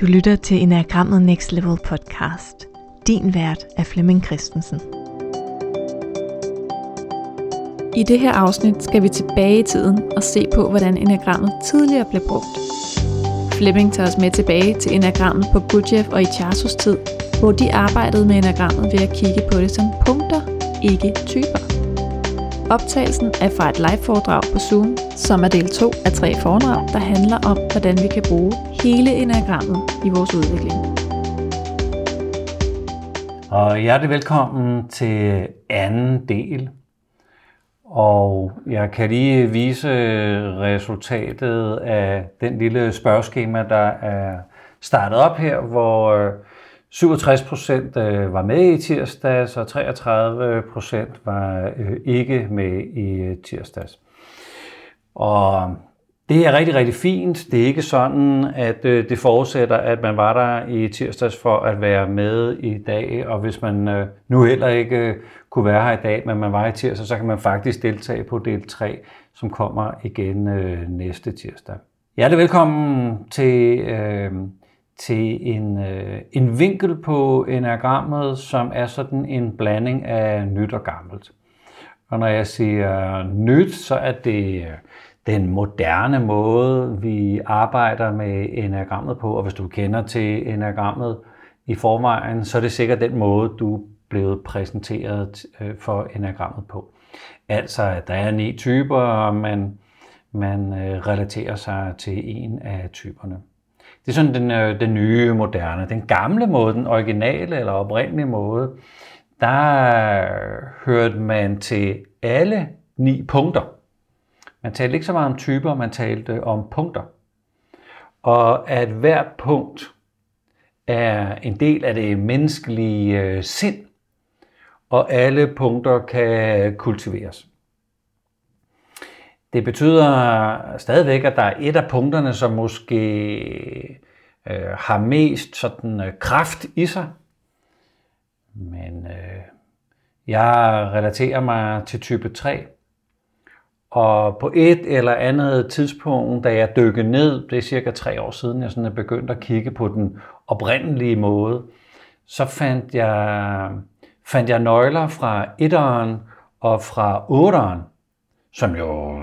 Du lytter til Enagrammet Next Level podcast. Din vært er Flemming Christensen. I det her afsnit skal vi tilbage i tiden og se på, hvordan enagrammet tidligere blev brugt. Flemming tager os med tilbage til enagrammet på Gurdjieff og Icharsos tid, hvor de arbejdede med enagrammet ved at kigge på det som punkter, ikke typer. Optagelsen er fra et live-foredrag på Zoom, som er del 2 af tre foredrag, der handler om, hvordan vi kan bruge hele enagrammet i vores udvikling. Og hjertelig velkommen til anden del. Og jeg kan lige vise resultatet af den lille spørgeskema, der er startet op her, hvor øh, 67 procent øh, var med i tirsdags, og 33 procent var øh, ikke med i tirsdags. Og det er rigtig, rigtig fint. Det er ikke sådan, at øh, det forudsætter, at man var der i tirsdags for at være med i dag, og hvis man øh, nu heller ikke øh, kunne være her i dag, men man var i tirsdag, så kan man faktisk deltage på del 3, som kommer igen næste tirsdag. Hjertelig velkommen til øh, til en, øh, en vinkel på enagrammet, som er sådan en blanding af nyt og gammelt. Og når jeg siger nyt, så er det øh, den moderne måde, vi arbejder med enagrammet på. Og hvis du kender til enagrammet i forvejen, så er det sikkert den måde, du er blevet præsenteret øh, for enagrammet på. Altså, at der er ni typer, og man, man øh, relaterer sig til en af typerne. Det er sådan den, øh, den nye, moderne. Den gamle måde, den originale eller oprindelige måde, der hørte man til alle ni punkter. Man talte ikke så meget om typer, man talte øh, om punkter. Og at hvert punkt er en del af det menneskelige øh, sind, og alle punkter kan kultiveres. Det betyder stadigvæk, at der er et af punkterne, som måske øh, har mest sådan øh, kraft i sig. Men øh, jeg relaterer mig til type 3. Og på et eller andet tidspunkt, da jeg dykkede ned, det er cirka tre år siden, jeg sådan er begyndt at kigge på den oprindelige måde, så fandt jeg, fandt jeg nøgler fra etteren og fra otteren, som jo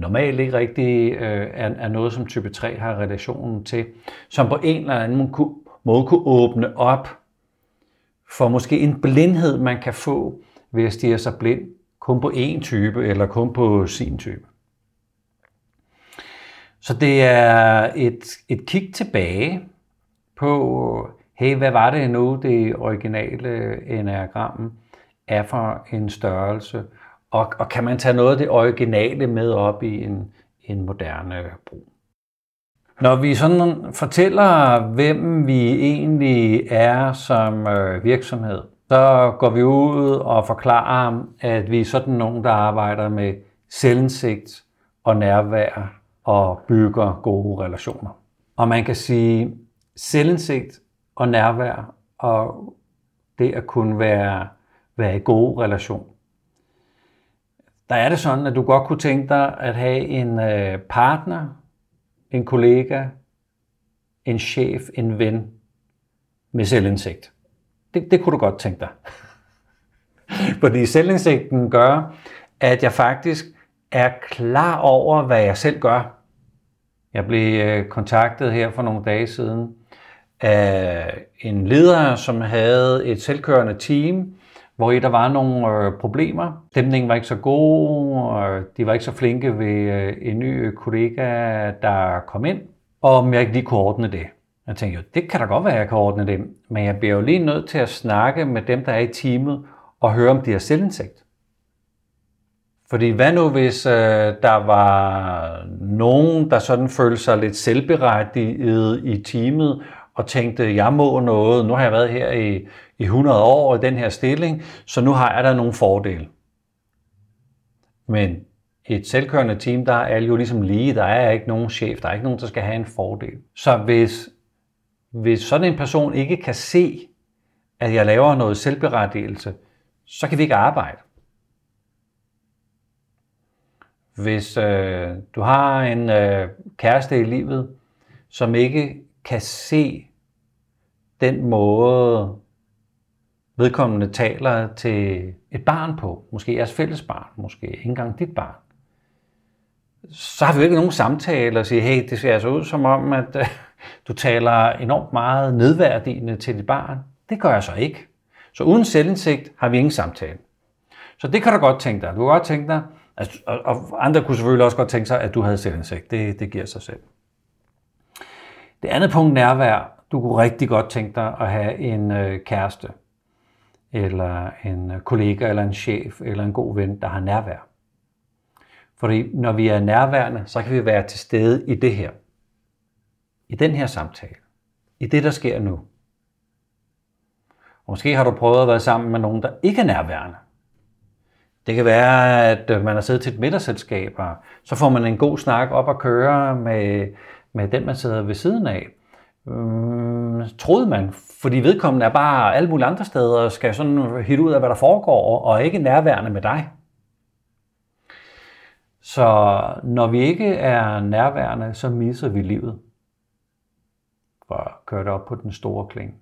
normalt ikke rigtig øh, er, er noget, som type 3 har relationen til, som på en eller anden måde kunne åbne op for måske en blindhed, man kan få ved at stige sig blind kun på én type eller kun på sin type. Så det er et, et kig tilbage på, hey, hvad var det nu, det originale enagram er for en størrelse, og, og kan man tage noget af det originale med op i en, en moderne brug? Når vi sådan fortæller, hvem vi egentlig er som øh, virksomhed, så går vi ud og forklarer, at vi er sådan nogen, der arbejder med selvindsigt og nærvær og bygger gode relationer. Og man kan sige, selvindsigt og nærvær og det at kunne være, være i gode relation, der er det sådan, at du godt kunne tænke dig at have en øh, partner, en kollega, en chef, en ven med selvindsigt. Det, det kunne du godt tænke dig. Fordi selvindsigten gør, at jeg faktisk er klar over, hvad jeg selv gør. Jeg blev øh, kontaktet her for nogle dage siden af en leder, som havde et selvkørende team, hvor i der var nogle øh, problemer. Stemningen var ikke så god, og de var ikke så flinke ved øh, en ny kollega, der kom ind, og om jeg ikke lige kunne ordne det. Jeg tænkte jo, det kan da godt være, at jeg kan ordne det, men jeg bliver jo lige nødt til at snakke med dem, der er i teamet, og høre, om de har selvindsigt. Fordi hvad nu, hvis øh, der var nogen, der sådan følte sig lidt selvberettiget i teamet, og tænkte, jeg må noget, nu har jeg været her i, i 100 år i den her stilling, så nu har jeg da nogle fordele. Men i et selvkørende team, der er alle jo ligesom lige, der er ikke nogen chef, der er ikke nogen, der skal have en fordel. Så hvis, hvis sådan en person ikke kan se, at jeg laver noget selvberettigelse, så kan vi ikke arbejde. Hvis øh, du har en øh, kæreste i livet, som ikke kan se den måde, vedkommende taler til et barn på, måske jeres fælles barn, måske ikke engang dit barn, så har vi jo ikke nogen samtale og sige, hey, det ser altså ud som om, at øh, du taler enormt meget nedværdigende til dit barn. Det gør jeg så ikke. Så uden selvindsigt har vi ingen samtale. Så det kan du godt tænke dig. Du kan godt tænke dig, altså, og andre kunne selvfølgelig også godt tænke sig, at du havde selvindsigt. Det, det giver sig selv. Det andet punkt, nærvær. Du kunne rigtig godt tænke dig at have en øh, kæreste, eller en øh, kollega, eller en chef, eller en god ven, der har nærvær. Fordi når vi er nærværende, så kan vi være til stede i det her. I den her samtale. I det, der sker nu. Og måske har du prøvet at være sammen med nogen, der ikke er nærværende. Det kan være, at øh, man har siddet til et middagsselskab, og så får man en god snak op at køre med, med den, man sidder ved siden af. Hmm, troede man, fordi vedkommende er bare alle mulige andre steder og skal sådan hit ud af, hvad der foregår, og ikke nærværende med dig. Så når vi ikke er nærværende, så misser vi livet og at køre det op på den store kling.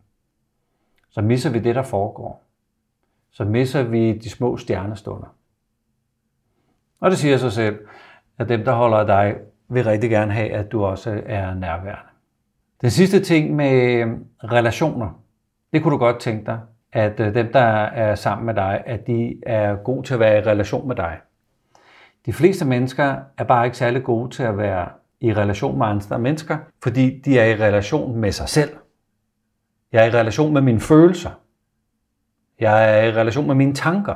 Så misser vi det, der foregår. Så misser vi de små stjernestunder. Og det siger sig selv, at dem, der holder af dig, vil rigtig gerne have, at du også er nærværende. Den sidste ting med øhm, relationer, det kunne du godt tænke dig, at øh, dem, der er sammen med dig, at de er gode til at være i relation med dig. De fleste mennesker er bare ikke særlig gode til at være i relation med andre mennesker, fordi de er i relation med sig selv. Jeg er i relation med mine følelser. Jeg er i relation med mine tanker.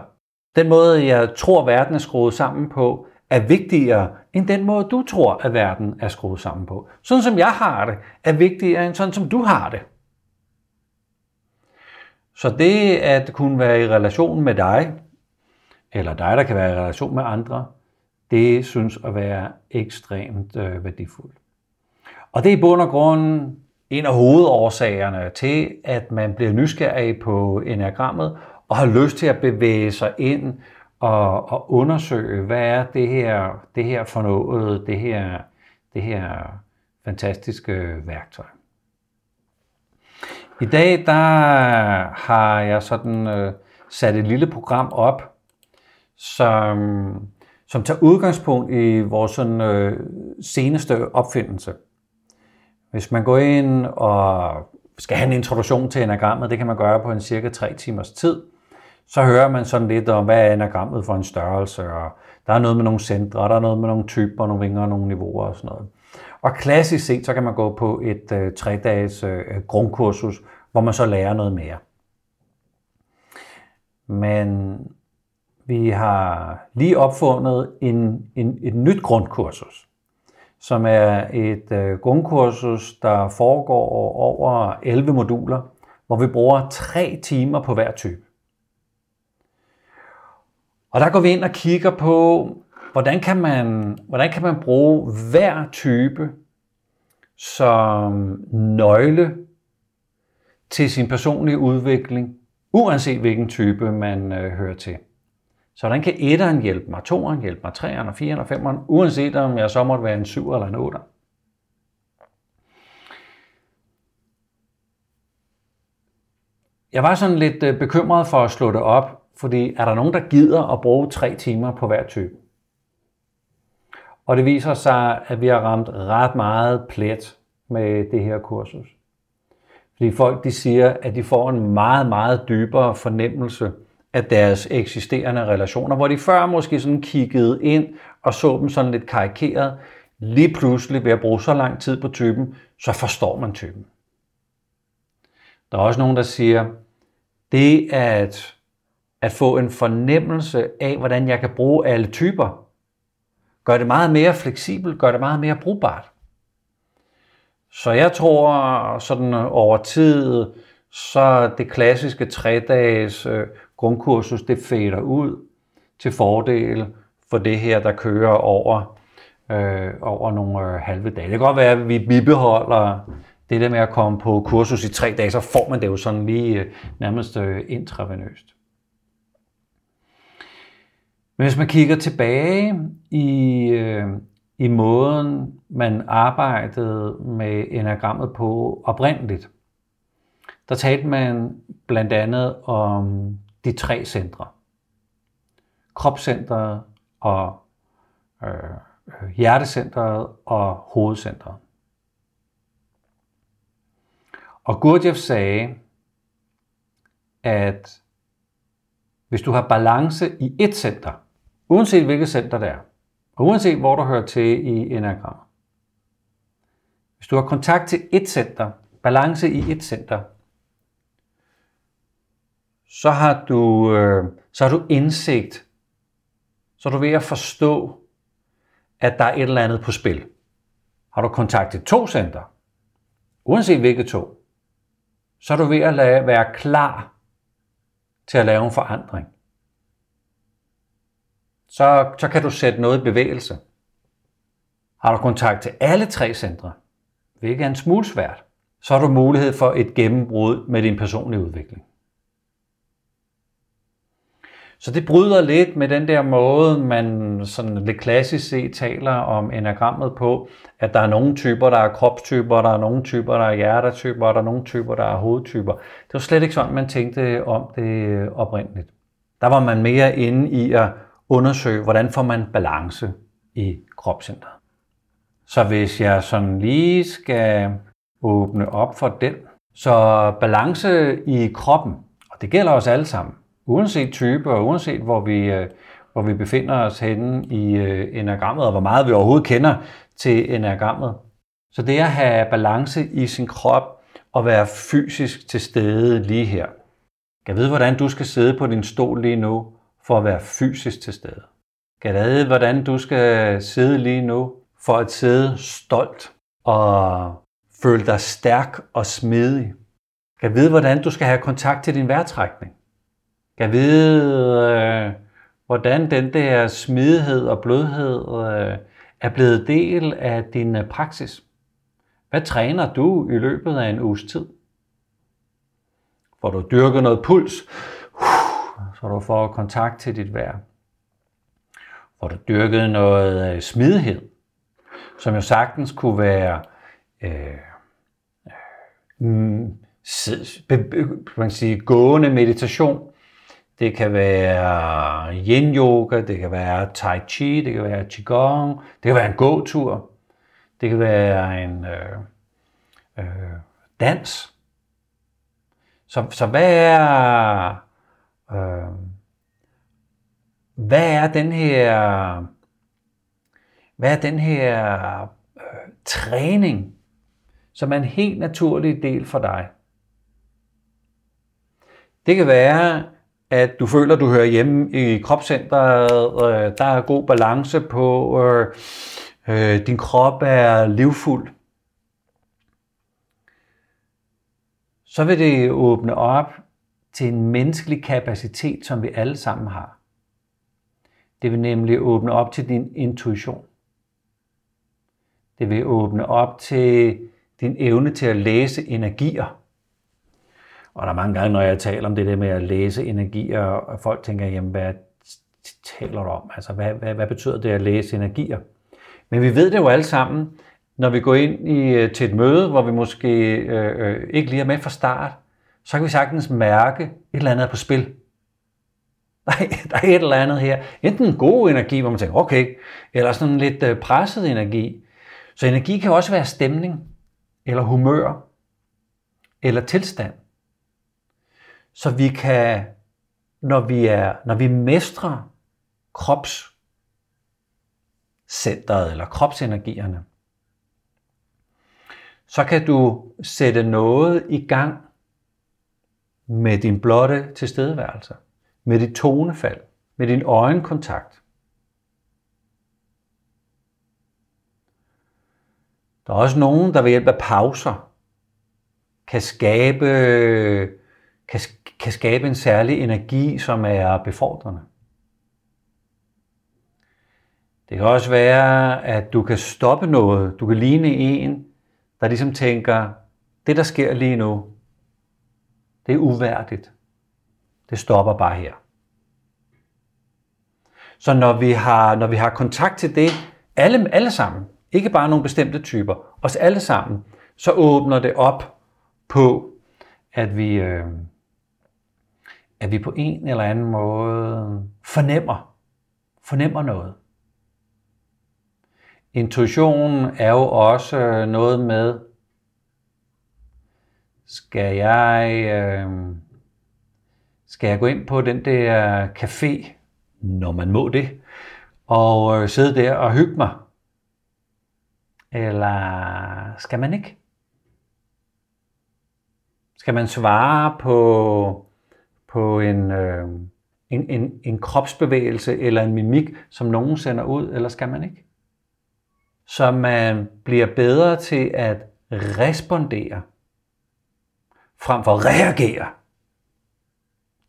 Den måde, jeg tror, verden er skruet sammen på, er vigtigere end den måde, du tror, at verden er skruet sammen på. Sådan som jeg har det, er vigtigere end sådan som du har det. Så det at kunne være i relation med dig, eller dig, der kan være i relation med andre, det synes at være ekstremt øh, værdifuldt. Og det er i bund og grund en af hovedårsagerne til, at man bliver nysgerrig på enagrammet og har lyst til at bevæge sig ind og, og undersøge, hvad er det her, det her for noget, det her, det her fantastiske værktøj. I dag der har jeg sådan øh, sat et lille program op, som som tager udgangspunkt i vores sådan, øh, seneste opfindelse. Hvis man går ind og skal have en introduktion til enagrammet, det kan man gøre på en cirka 3 timers tid, så hører man sådan lidt om, hvad er enagrammet for en størrelse, og der er noget med nogle centre, der er noget med nogle typer, nogle vinger nogle niveauer og sådan noget. Og klassisk set, så kan man gå på et øh, tre-dages øh, grundkursus, hvor man så lærer noget mere. Men vi har lige opfundet en, en, et nyt grundkursus, som er et øh, grundkursus, der foregår over 11 moduler, hvor vi bruger 3 timer på hver type. Og der går vi ind og kigger på, hvordan kan man, hvordan kan man bruge hver type som nøgle til sin personlige udvikling, uanset hvilken type man øh, hører til. Så hvordan kan etteren hjælpe mig, toeren hjælpe mig, treeren og fireren og femeren, uanset om jeg så måtte være en syv eller en otter? Jeg var sådan lidt øh, bekymret for at slå det op, fordi er der nogen, der gider at bruge tre timer på hver type? Og det viser sig, at vi har ramt ret meget plet med det her kursus. Fordi folk de siger, at de får en meget, meget dybere fornemmelse af deres eksisterende relationer, hvor de før måske sådan kiggede ind og så dem sådan lidt karikeret. Lige pludselig ved at bruge så lang tid på typen, så forstår man typen. Der er også nogen, der siger, det at, at få en fornemmelse af, hvordan jeg kan bruge alle typer, gør det meget mere fleksibelt, gør det meget mere brugbart. Så jeg tror sådan over tid, så det klassiske tre-dages øh, grundkursus, det fader ud til fordel for det her, der kører over, øh, over nogle øh, halve dage. Det kan godt være, at vi bibeholder det der med at komme på kursus i tre dage, så får man det jo sådan lige øh, nærmest øh, intravenøst. Men hvis man kigger tilbage i, øh, i måden, man arbejdede med enagrammet på oprindeligt. Der talte man blandt andet om de tre centre. Kropscentret og øh, øh, hjertecentret og hovedcentret. Og Gurdjieff sagde, at hvis du har balance i et center, uanset hvilket center det er, og uanset hvor du hører til i enagrammet, hvis du har kontakt til et center, balance i et center, så har du, øh, så har du indsigt, så er du ved at forstå, at der er et eller andet på spil. Har du kontakt til to center, uanset hvilke to, så er du ved at lade, være klar til at lave en forandring. Så, så kan du sætte noget i bevægelse. Har du kontakt til alle tre centre, hvilket er en smule svært, så har du mulighed for et gennembrud med din personlige udvikling. Så det bryder lidt med den der måde, man sådan lidt klassisk set taler om enagrammet på, at der er nogle typer, der er kropstyper, der er nogle typer, der er hjertetyper, og der er nogle typer, der er hovedtyper. Det var slet ikke sådan, man tænkte om det øh, oprindeligt. Der var man mere inde i at undersøge, hvordan får man balance i kropscenteret. Så hvis jeg sådan lige skal åbne op for den, så balance i kroppen, og det gælder os alle sammen, uanset type og uanset hvor vi, øh, hvor vi befinder os henne i øh, enagrammet, og hvor meget vi overhovedet kender til enagrammet. Så det at have balance i sin krop og være fysisk til stede lige her. Kan vide, hvordan du skal sidde på din stol lige nu for at være fysisk til stede. Kan vide, hvordan du skal sidde lige nu for at sidde stolt og føle dig stærk og smidig. Kan vide, hvordan du skal have kontakt til din vejrtrækning kan vide, øh, hvordan den der smidighed og blødhed øh, er blevet del af din øh, praksis. Hvad træner du i løbet af en uges tid? Får du dyrket noget puls, så du får kontakt til dit vejr. Får du dyrket noget øh, smidighed, som jo sagtens kunne være øh, øh, mm, man sige, gående meditation, det kan være yin yoga, det kan være tai chi, det kan være qigong, det kan være en gåtur, det kan være en øh, øh, dans. Så, så hvad er øh, hvad er den her hvad er den her øh, træning, som er en helt naturlig del for dig? Det kan være, at du føler, du hører hjemme i kropscenteret, øh, der er god balance på, øh, øh, din krop er livfuld. Så vil det åbne op til en menneskelig kapacitet, som vi alle sammen har. Det vil nemlig åbne op til din intuition. Det vil åbne op til din evne til at læse energier. Og der er mange gange, når jeg taler om det der med at læse energier, og folk tænker, jamen hvad taler du om? Altså, hvad, hvad, hvad betyder det at læse energier? Men vi ved det jo alle sammen, når vi går ind i, øh, til et møde, hvor vi måske øh, øh, ikke lige er med fra start, så kan vi sagtens mærke, et eller andet er på spil. Der er, der er et eller andet her. Enten en god energi, hvor man tænker, okay, eller sådan lidt øh, presset energi. Så energi kan også være stemning, eller humør, eller tilstand. Så vi kan, når vi, er, når vi mestrer kropscentret eller kropsenergierne, så kan du sætte noget i gang med din blotte tilstedeværelse, med dit tonefald, med din øjenkontakt. Der er også nogen, der ved hjælp af pauser kan skabe kan, kan skabe en særlig energi, som er befordrende. Det kan også være, at du kan stoppe noget. Du kan ligne en, der ligesom tænker, det der sker lige nu, det er uværdigt. Det stopper bare her. Så når vi har, når vi har kontakt til det, alle, alle sammen, ikke bare nogle bestemte typer, os alle sammen, så åbner det op på, at vi, øh, at vi på en eller anden måde fornemmer, fornemmer noget. Intuition er jo også noget med, skal jeg, øh, skal jeg gå ind på den der café, når man må det, og øh, sidde der og hygge mig? Eller skal man ikke? Skal man svare på, på en, øh, en, en, en kropsbevægelse eller en mimik, som nogen sender ud, eller skal man ikke? Så man bliver bedre til at respondere, frem for at reagere.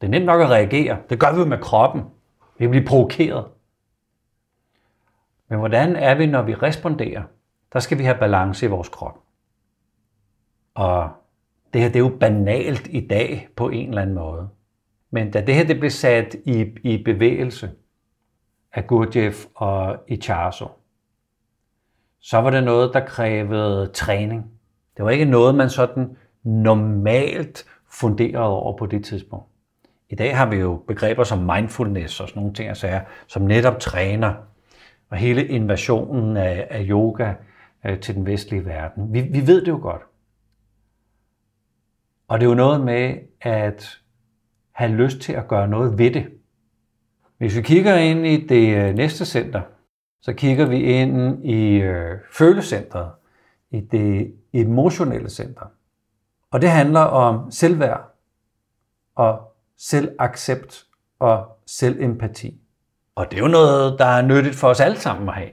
Det er nemt nok at reagere. Det gør vi med kroppen. Vi bliver provokeret. Men hvordan er vi, når vi responderer? Der skal vi have balance i vores krop. Og det her det er jo banalt i dag på en eller anden måde. Men da det her det blev sat i, i bevægelse af Gurdjieff og Icharso, så var det noget, der krævede træning. Det var ikke noget, man sådan normalt funderede over på det tidspunkt. I dag har vi jo begreber som mindfulness og sådan nogle ting, altså, som netop træner. Og hele invasionen af, af yoga øh, til den vestlige verden. Vi, vi ved det jo godt. Og det er jo noget med at have lyst til at gøre noget ved det. Hvis vi kigger ind i det øh, næste center, så kigger vi ind i øh, følecentret, i det emotionelle center. Og det handler om selvværd og selvaccept og selvempati. Og det er jo noget, der er nyttigt for os alle sammen at have.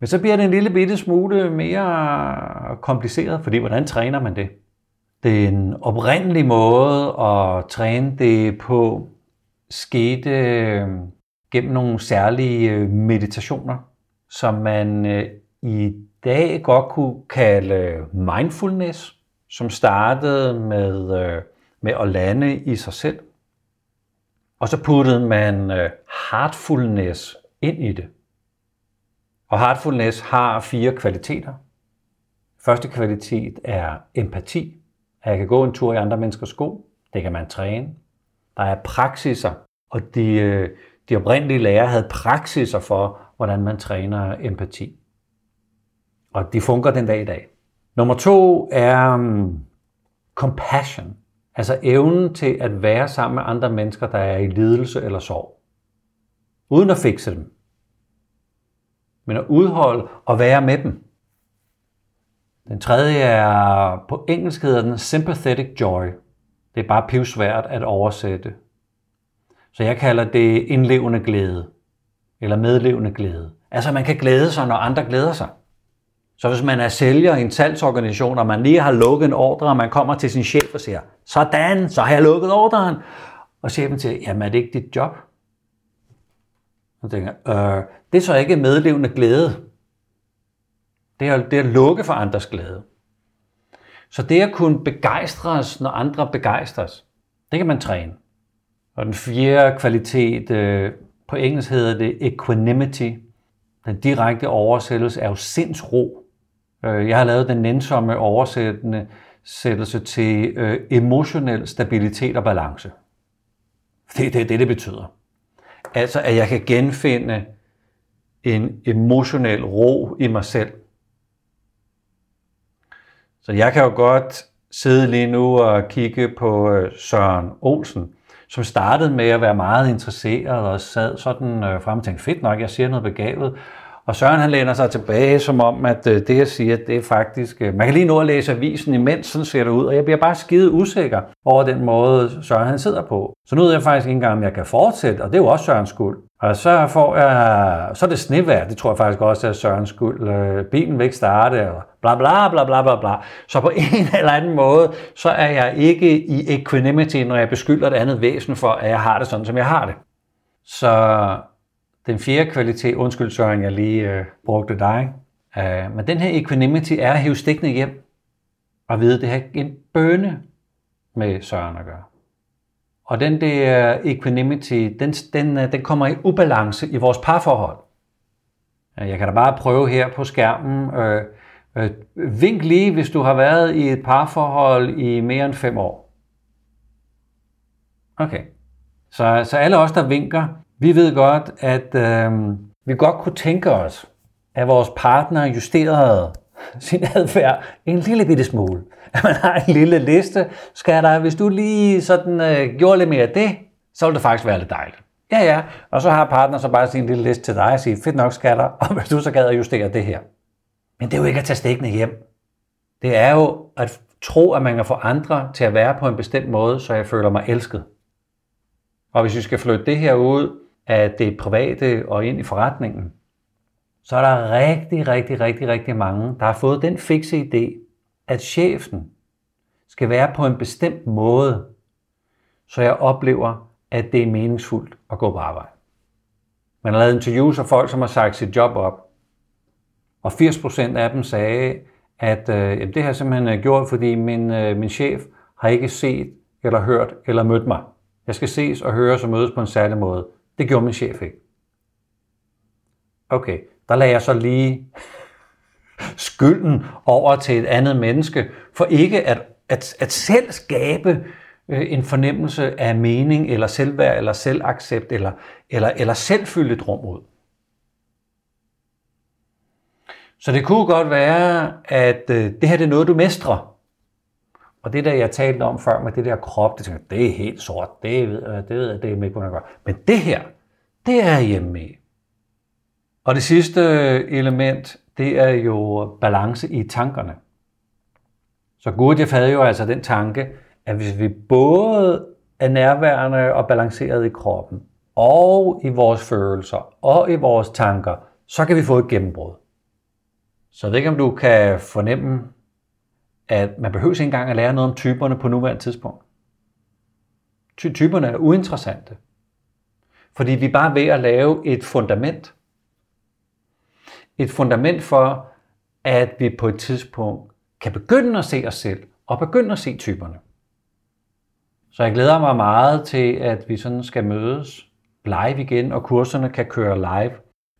Men så bliver det en lille bitte smule mere kompliceret, fordi hvordan træner man det? Den oprindelige måde at træne det på skete øh, gennem nogle særlige øh, meditationer, som man øh, i dag godt kunne kalde mindfulness, som startede med, med at lande i sig selv. Og så puttede man heartfulness ind i det. Og heartfulness har fire kvaliteter. Første kvalitet er empati, at jeg kan gå en tur i andre menneskers sko. Det kan man træne. Der er praksiser, og de, øh, de oprindelige lærere havde praksiser for, hvordan man træner empati. Og de fungerer den dag i dag. Nummer to er um, compassion, altså evnen til at være sammen med andre mennesker, der er i lidelse eller sorg. Uden at fikse dem. Men at udholde og være med dem. Den tredje er, på engelsk hedder den sympathetic joy. Det er bare pivsvært at oversætte. Så jeg kalder det indlevende glæde, eller medlevende glæde. Altså man kan glæde sig, når andre glæder sig. Så hvis man er sælger i en salgsorganisation, og man lige har lukket en ordre, og man kommer til sin chef og siger, sådan, så har jeg lukket ordren. Og chefen siger, jamen er det ikke dit job? Og tænker, øh, det er så ikke medlevende glæde. Det er, det er at lukke for andres glæde. Så det at kunne begejstres, når andre begejstres, det kan man træne. Og den fjerde kvalitet, øh, på engelsk hedder det equanimity. Den direkte oversættelse er jo sindsro. Øh, jeg har lavet den nænsomme oversættelse til øh, emotionel stabilitet og balance. Det er det, det, det betyder. Altså, at jeg kan genfinde en emotionel ro i mig selv, så jeg kan jo godt sidde lige nu og kigge på øh, Søren Olsen, som startede med at være meget interesseret og sad sådan øh, frem og tænkte, fedt nok, jeg siger noget begavet. Og Søren han læner sig tilbage, som om, at øh, det jeg siger, det er faktisk... Øh, man kan lige nå at læse avisen imens, sådan ser det ud, og jeg bliver bare skide usikker over den måde, Søren han sidder på. Så nu ved jeg faktisk ikke engang, om jeg kan fortsætte, og det er jo også Sørens skuld. Og så får jeg, så er det snevær, det tror jeg faktisk også er Sørens skyld. Øh, bilen vil ikke starte, og bla bla bla bla bla bla. Så på en eller anden måde, så er jeg ikke i equanimity, når jeg beskylder det andet væsen for, at jeg har det sådan, som jeg har det. Så den fjerde kvalitet, undskyld Søren, jeg lige øh, brugte dig, øh, men den her equanimity er at hæve stikkene hjem og vide, at det har en bøne med Søren at gøre. Og den der equanimity, den, den, øh, den kommer i ubalance i vores parforhold. Øh, jeg kan da bare prøve her på skærmen. Øh, øh, vink lige, hvis du har været i et parforhold i mere end fem år. Okay. Så, så alle os, der vinker, vi ved godt, at øh, vi godt kunne tænke os, at vores partner justerede sin adfærd en lille bitte smule. At man har en lille liste. Skal der, hvis du lige sådan øh, gjorde lidt mere af det, så ville det faktisk være lidt dejligt. Ja, ja. Og så har partner så bare sin lille liste til dig og siger, fedt nok skatter, og hvis du så gad at justere det her. Men det er jo ikke at tage stikkene hjem. Det er jo at tro, at man kan få andre til at være på en bestemt måde, så jeg føler mig elsket. Og hvis vi skal flytte det her ud af det private og ind i forretningen, så er der rigtig, rigtig, rigtig, rigtig mange, der har fået den fikse idé, at chefen skal være på en bestemt måde, så jeg oplever, at det er meningsfuldt at gå på arbejde. Man har lavet interviews af folk, som har sagt sit job op, og 80% af dem sagde, at øh, jamen, det har jeg simpelthen øh, gjort, fordi min, øh, min chef har ikke set eller hørt eller mødt mig. Jeg skal ses og høres og mødes på en særlig måde. Det gjorde min chef ikke. Okay, der lagde jeg så lige skylden over til et andet menneske, for ikke at, at, at selv skabe øh, en fornemmelse af mening, eller selvværd, eller selvaccept, eller, eller, eller selv fylde et rum ud. Så det kunne godt være, at øh, det her det er noget, du mestrer. Og det der, jeg talte om før med det der krop, det, tænker, det er helt sort, det ved jeg, det ved jeg, det er med, på noget. Men det her, det er hjemme med. Og det sidste element, det er jo balance i tankerne. Så Gurdjieff havde jo altså den tanke, at hvis vi både er nærværende og balanceret i kroppen, og i vores følelser, og i vores tanker, så kan vi få et gennembrud. Så jeg ved ikke, om du kan fornemme, at man behøver ikke engang at lære noget om typerne på nuværende tidspunkt. Ty- typerne er uinteressante. Fordi vi er bare ved at lave et fundament. Et fundament for, at vi på et tidspunkt kan begynde at se os selv, og begynde at se typerne. Så jeg glæder mig meget til, at vi sådan skal mødes live igen, og kurserne kan køre live.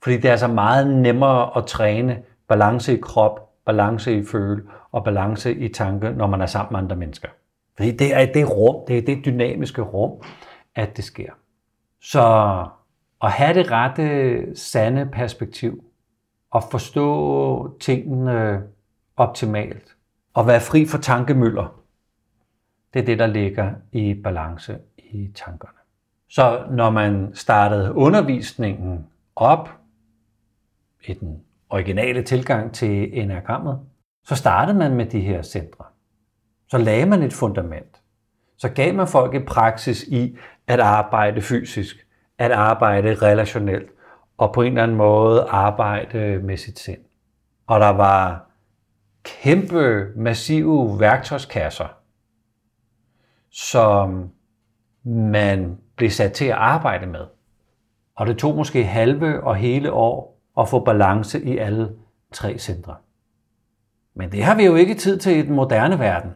Fordi det er altså meget nemmere at træne balance i krop, balance i føle og balance i tanke, når man er sammen med andre mennesker. Fordi det er det rum, det er det dynamiske rum, at det sker. Så at have det rette, sande perspektiv, at forstå tingene øh, optimalt, og være fri for tankemøller, det er det, der ligger i balance i tankerne. Så når man startede undervisningen op i den originale tilgang til enagrammet, så startede man med de her centre. Så lagde man et fundament. Så gav man folk en praksis i at arbejde fysisk, at arbejde relationelt, og på en eller anden måde arbejde med sit sind. Og der var kæmpe, massive værktøjskasser, som man blev sat til at arbejde med. Og det tog måske halve og hele år at få balance i alle tre centre. Men det har vi jo ikke tid til i den moderne verden.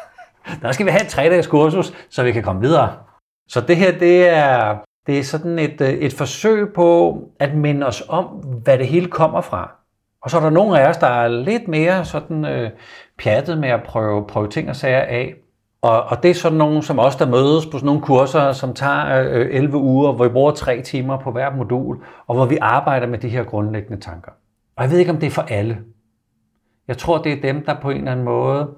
Der skal vi have et tre-dages kursus, så vi kan komme videre. Så det her, det er, det er sådan et, øh, et forsøg på at minde os om, hvad det hele kommer fra. Og så er der nogle af os, der er lidt mere sådan øh, pjattet med at prøve, prøve ting og sager af. Og, og det er sådan nogen som os, der mødes på sådan nogle kurser, som tager øh, 11 uger, hvor vi bruger 3 timer på hver modul, og hvor vi arbejder med de her grundlæggende tanker. Og jeg ved ikke, om det er for alle. Jeg tror, det er dem, der på en eller anden måde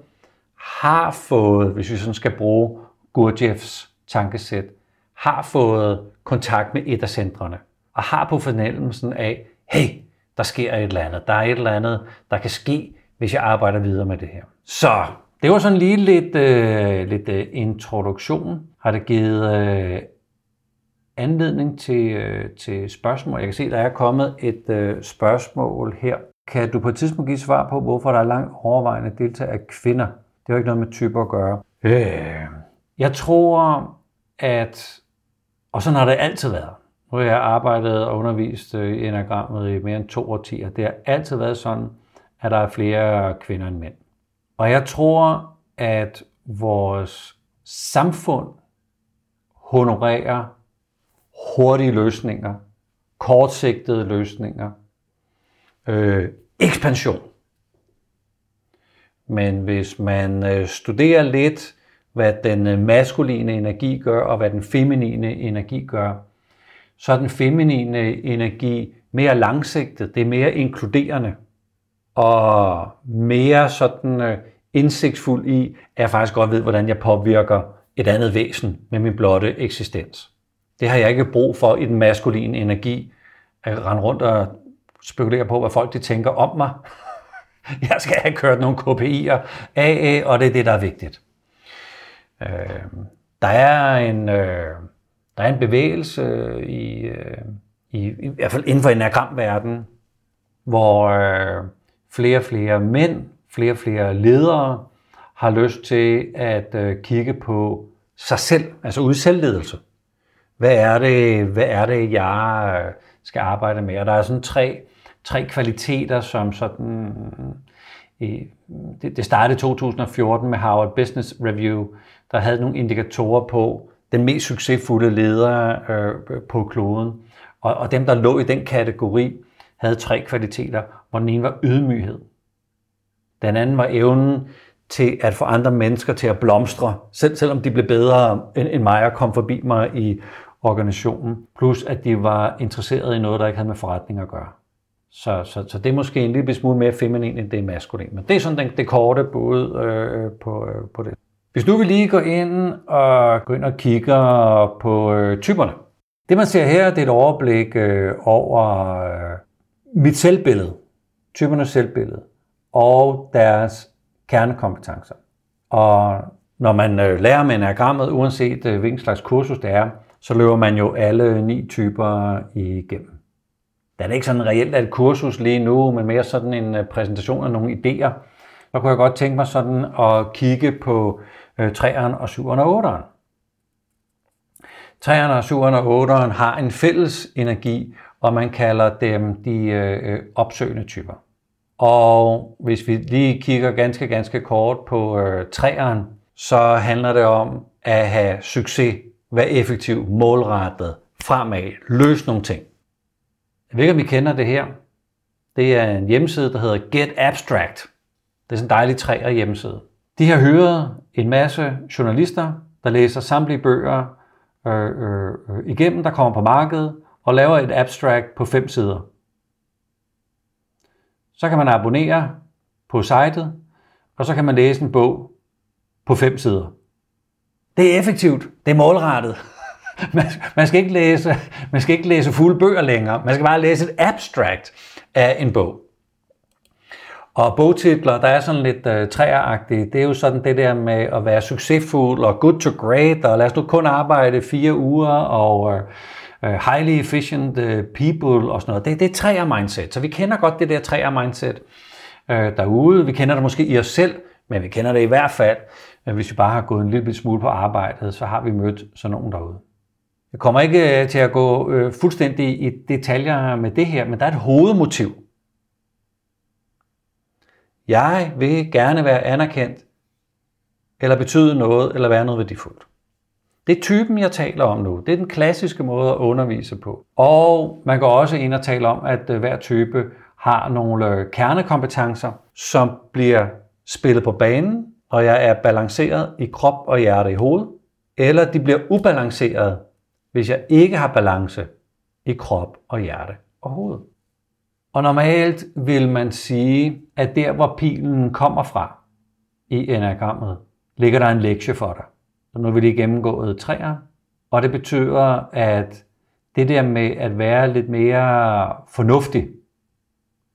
har fået, hvis vi sådan skal bruge Gurdjieffs tankesæt, har fået kontakt med et af centrene, og har på fornemmelsen af, hey, der sker et eller andet. Der er et eller andet, der kan ske, hvis jeg arbejder videre med det her. Så det var sådan lige lidt, øh, lidt øh, introduktion. Har det givet øh, anledning til, øh, til spørgsmål? Jeg kan se, der er kommet et øh, spørgsmål her. Kan du på et tidspunkt give svar på, hvorfor der er langt overvejende deltagere af kvinder? Det har ikke noget med typer at gøre. Øh, jeg tror, at... Og sådan har det altid været. Nu har jeg arbejdet og undervist øh, i enagrammet i mere end to årtier. Det har altid været sådan, at der er flere kvinder end mænd. Og jeg tror, at vores samfund honorerer hurtige løsninger, kortsigtede løsninger, øh, ekspansion. Men hvis man øh, studerer lidt, hvad den øh, maskuline energi gør, og hvad den feminine energi gør, så er den feminine energi mere langsigtet, det er mere inkluderende, og mere sådan øh, indsigtsfuld i, at jeg faktisk godt ved, hvordan jeg påvirker et andet væsen med min blotte eksistens. Det har jeg ikke brug for i den maskuline energi, at rende rundt og spekulere på, hvad folk de tænker om mig. Jeg skal have kørt nogle KPI'er af, og det er det, der er vigtigt. Øh, der er en, øh, der er en bevægelse i, øh, i, i hvert fald inden for enagramverdenen, hvor øh, flere og flere mænd, flere og flere ledere har lyst til at øh, kigge på sig selv, altså ude selvledelse. Hvad er det, hvad er det jeg øh, skal arbejde med? Og der er sådan tre, tre kvaliteter, som sådan... Det det startede i 2014 med Harvard Business Review, der havde nogle indikatorer på den mest succesfulde leder øh, på kloden. Og, og dem, der lå i den kategori, havde tre kvaliteter, hvor den ene var ydmyghed. Den anden var evnen til at få andre mennesker til at blomstre, selv selvom de blev bedre end mig og kom forbi mig i organisationen. Plus at de var interesserede i noget, der ikke havde med forretning at gøre. Så, så, så det er måske en lille smule mere feminin, end det er maskulin. Men det er sådan den, det korte bud øh, på, øh, på det. Hvis nu vi lige går ind og går ind og kigger på øh, typerne. Det man ser her, det er et overblik øh, over øh, mit selvbillede, typernes selvbillede, og deres kernekompetencer. Og når man øh, lærer med enagrammet, uanset øh, hvilken slags kursus det er, så løber man jo alle ni typer igennem. Det er ikke sådan reelt et kursus lige nu, men mere sådan en øh, præsentation af nogle idéer. Så kunne jeg godt tænke mig sådan at kigge på øh, 3'eren og 7'eren og 8'eren. 3'eren og 7'eren og 8'eren har en fælles energi, og man kalder dem de øh, øh, opsøgende typer. Og hvis vi lige kigger ganske, ganske kort på øh, 3'eren, så handler det om at have succes, være effektiv, målrettet, fremad, løse nogle ting. Jeg ved ikke, om I kender det her. Det er en hjemmeside, der hedder Get Abstract. Det er sådan en dejlig træer hjemmeside. De har hyret en masse journalister, der læser samtlige bøger øh, øh, øh, igennem, der kommer på markedet, og laver et abstract på fem sider. Så kan man abonnere på sitet, og så kan man læse en bog på fem sider. Det er effektivt. Det er målrettet. Man man, skal ikke læse, man skal ikke læse fulde bøger længere. Man skal bare læse et abstract af en bog. Og bogtitler, der er sådan lidt uh, træeragtige, det er jo sådan det der med at være succesfuld og good to great, og lad os nu kun arbejde fire uger, og uh, highly efficient uh, people og sådan noget. Det, det er træer mindset, så vi kender godt det der træer mindset uh, derude. Vi kender det måske i os selv, men vi kender det i hvert fald, hvis vi bare har gået en lille smule på arbejdet, så har vi mødt sådan nogen derude. Jeg kommer ikke øh, til at gå øh, fuldstændig i detaljer med det her, men der er et hovedmotiv jeg vil gerne være anerkendt, eller betyde noget, eller være noget værdifuldt. Det er typen, jeg taler om nu. Det er den klassiske måde at undervise på. Og man går også ind og tale om, at øh, hver type har nogle øh, kernekompetencer, som bliver spillet på banen, og jeg er balanceret i krop og hjerte i hovedet, eller de bliver ubalanceret, hvis jeg ikke har balance i krop og hjerte og hoved. Og normalt vil man sige, at der hvor pilen kommer fra i enagrammet, ligger der en lektie for dig. Så nu vil vi lige gennemgået træer, og det betyder, at det der med at være lidt mere fornuftig